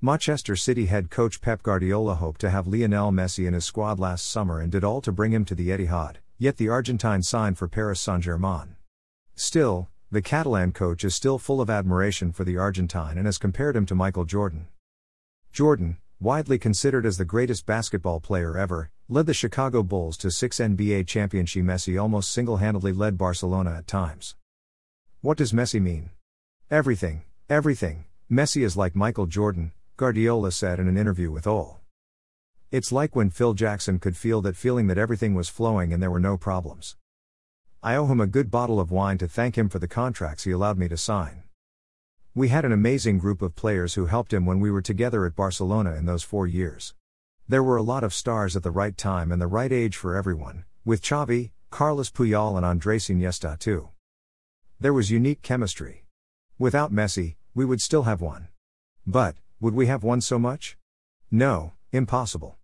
Manchester City head coach Pep Guardiola hoped to have Lionel Messi in his squad last summer and did all to bring him to the Etihad, yet the Argentine signed for Paris Saint Germain. Still, the Catalan coach is still full of admiration for the Argentine and has compared him to Michael Jordan. Jordan, widely considered as the greatest basketball player ever, led the Chicago Bulls to six NBA championships. Messi almost single handedly led Barcelona at times. What does Messi mean? Everything, everything. Messi is like Michael Jordan, Guardiola said in an interview with OL. It's like when Phil Jackson could feel that feeling that everything was flowing and there were no problems. I owe him a good bottle of wine to thank him for the contracts he allowed me to sign. We had an amazing group of players who helped him when we were together at Barcelona in those four years. There were a lot of stars at the right time and the right age for everyone, with Xavi, Carlos Puyol, and Andres Iniesta too. There was unique chemistry. Without Messi, we would still have one. But, would we have won so much? No, impossible.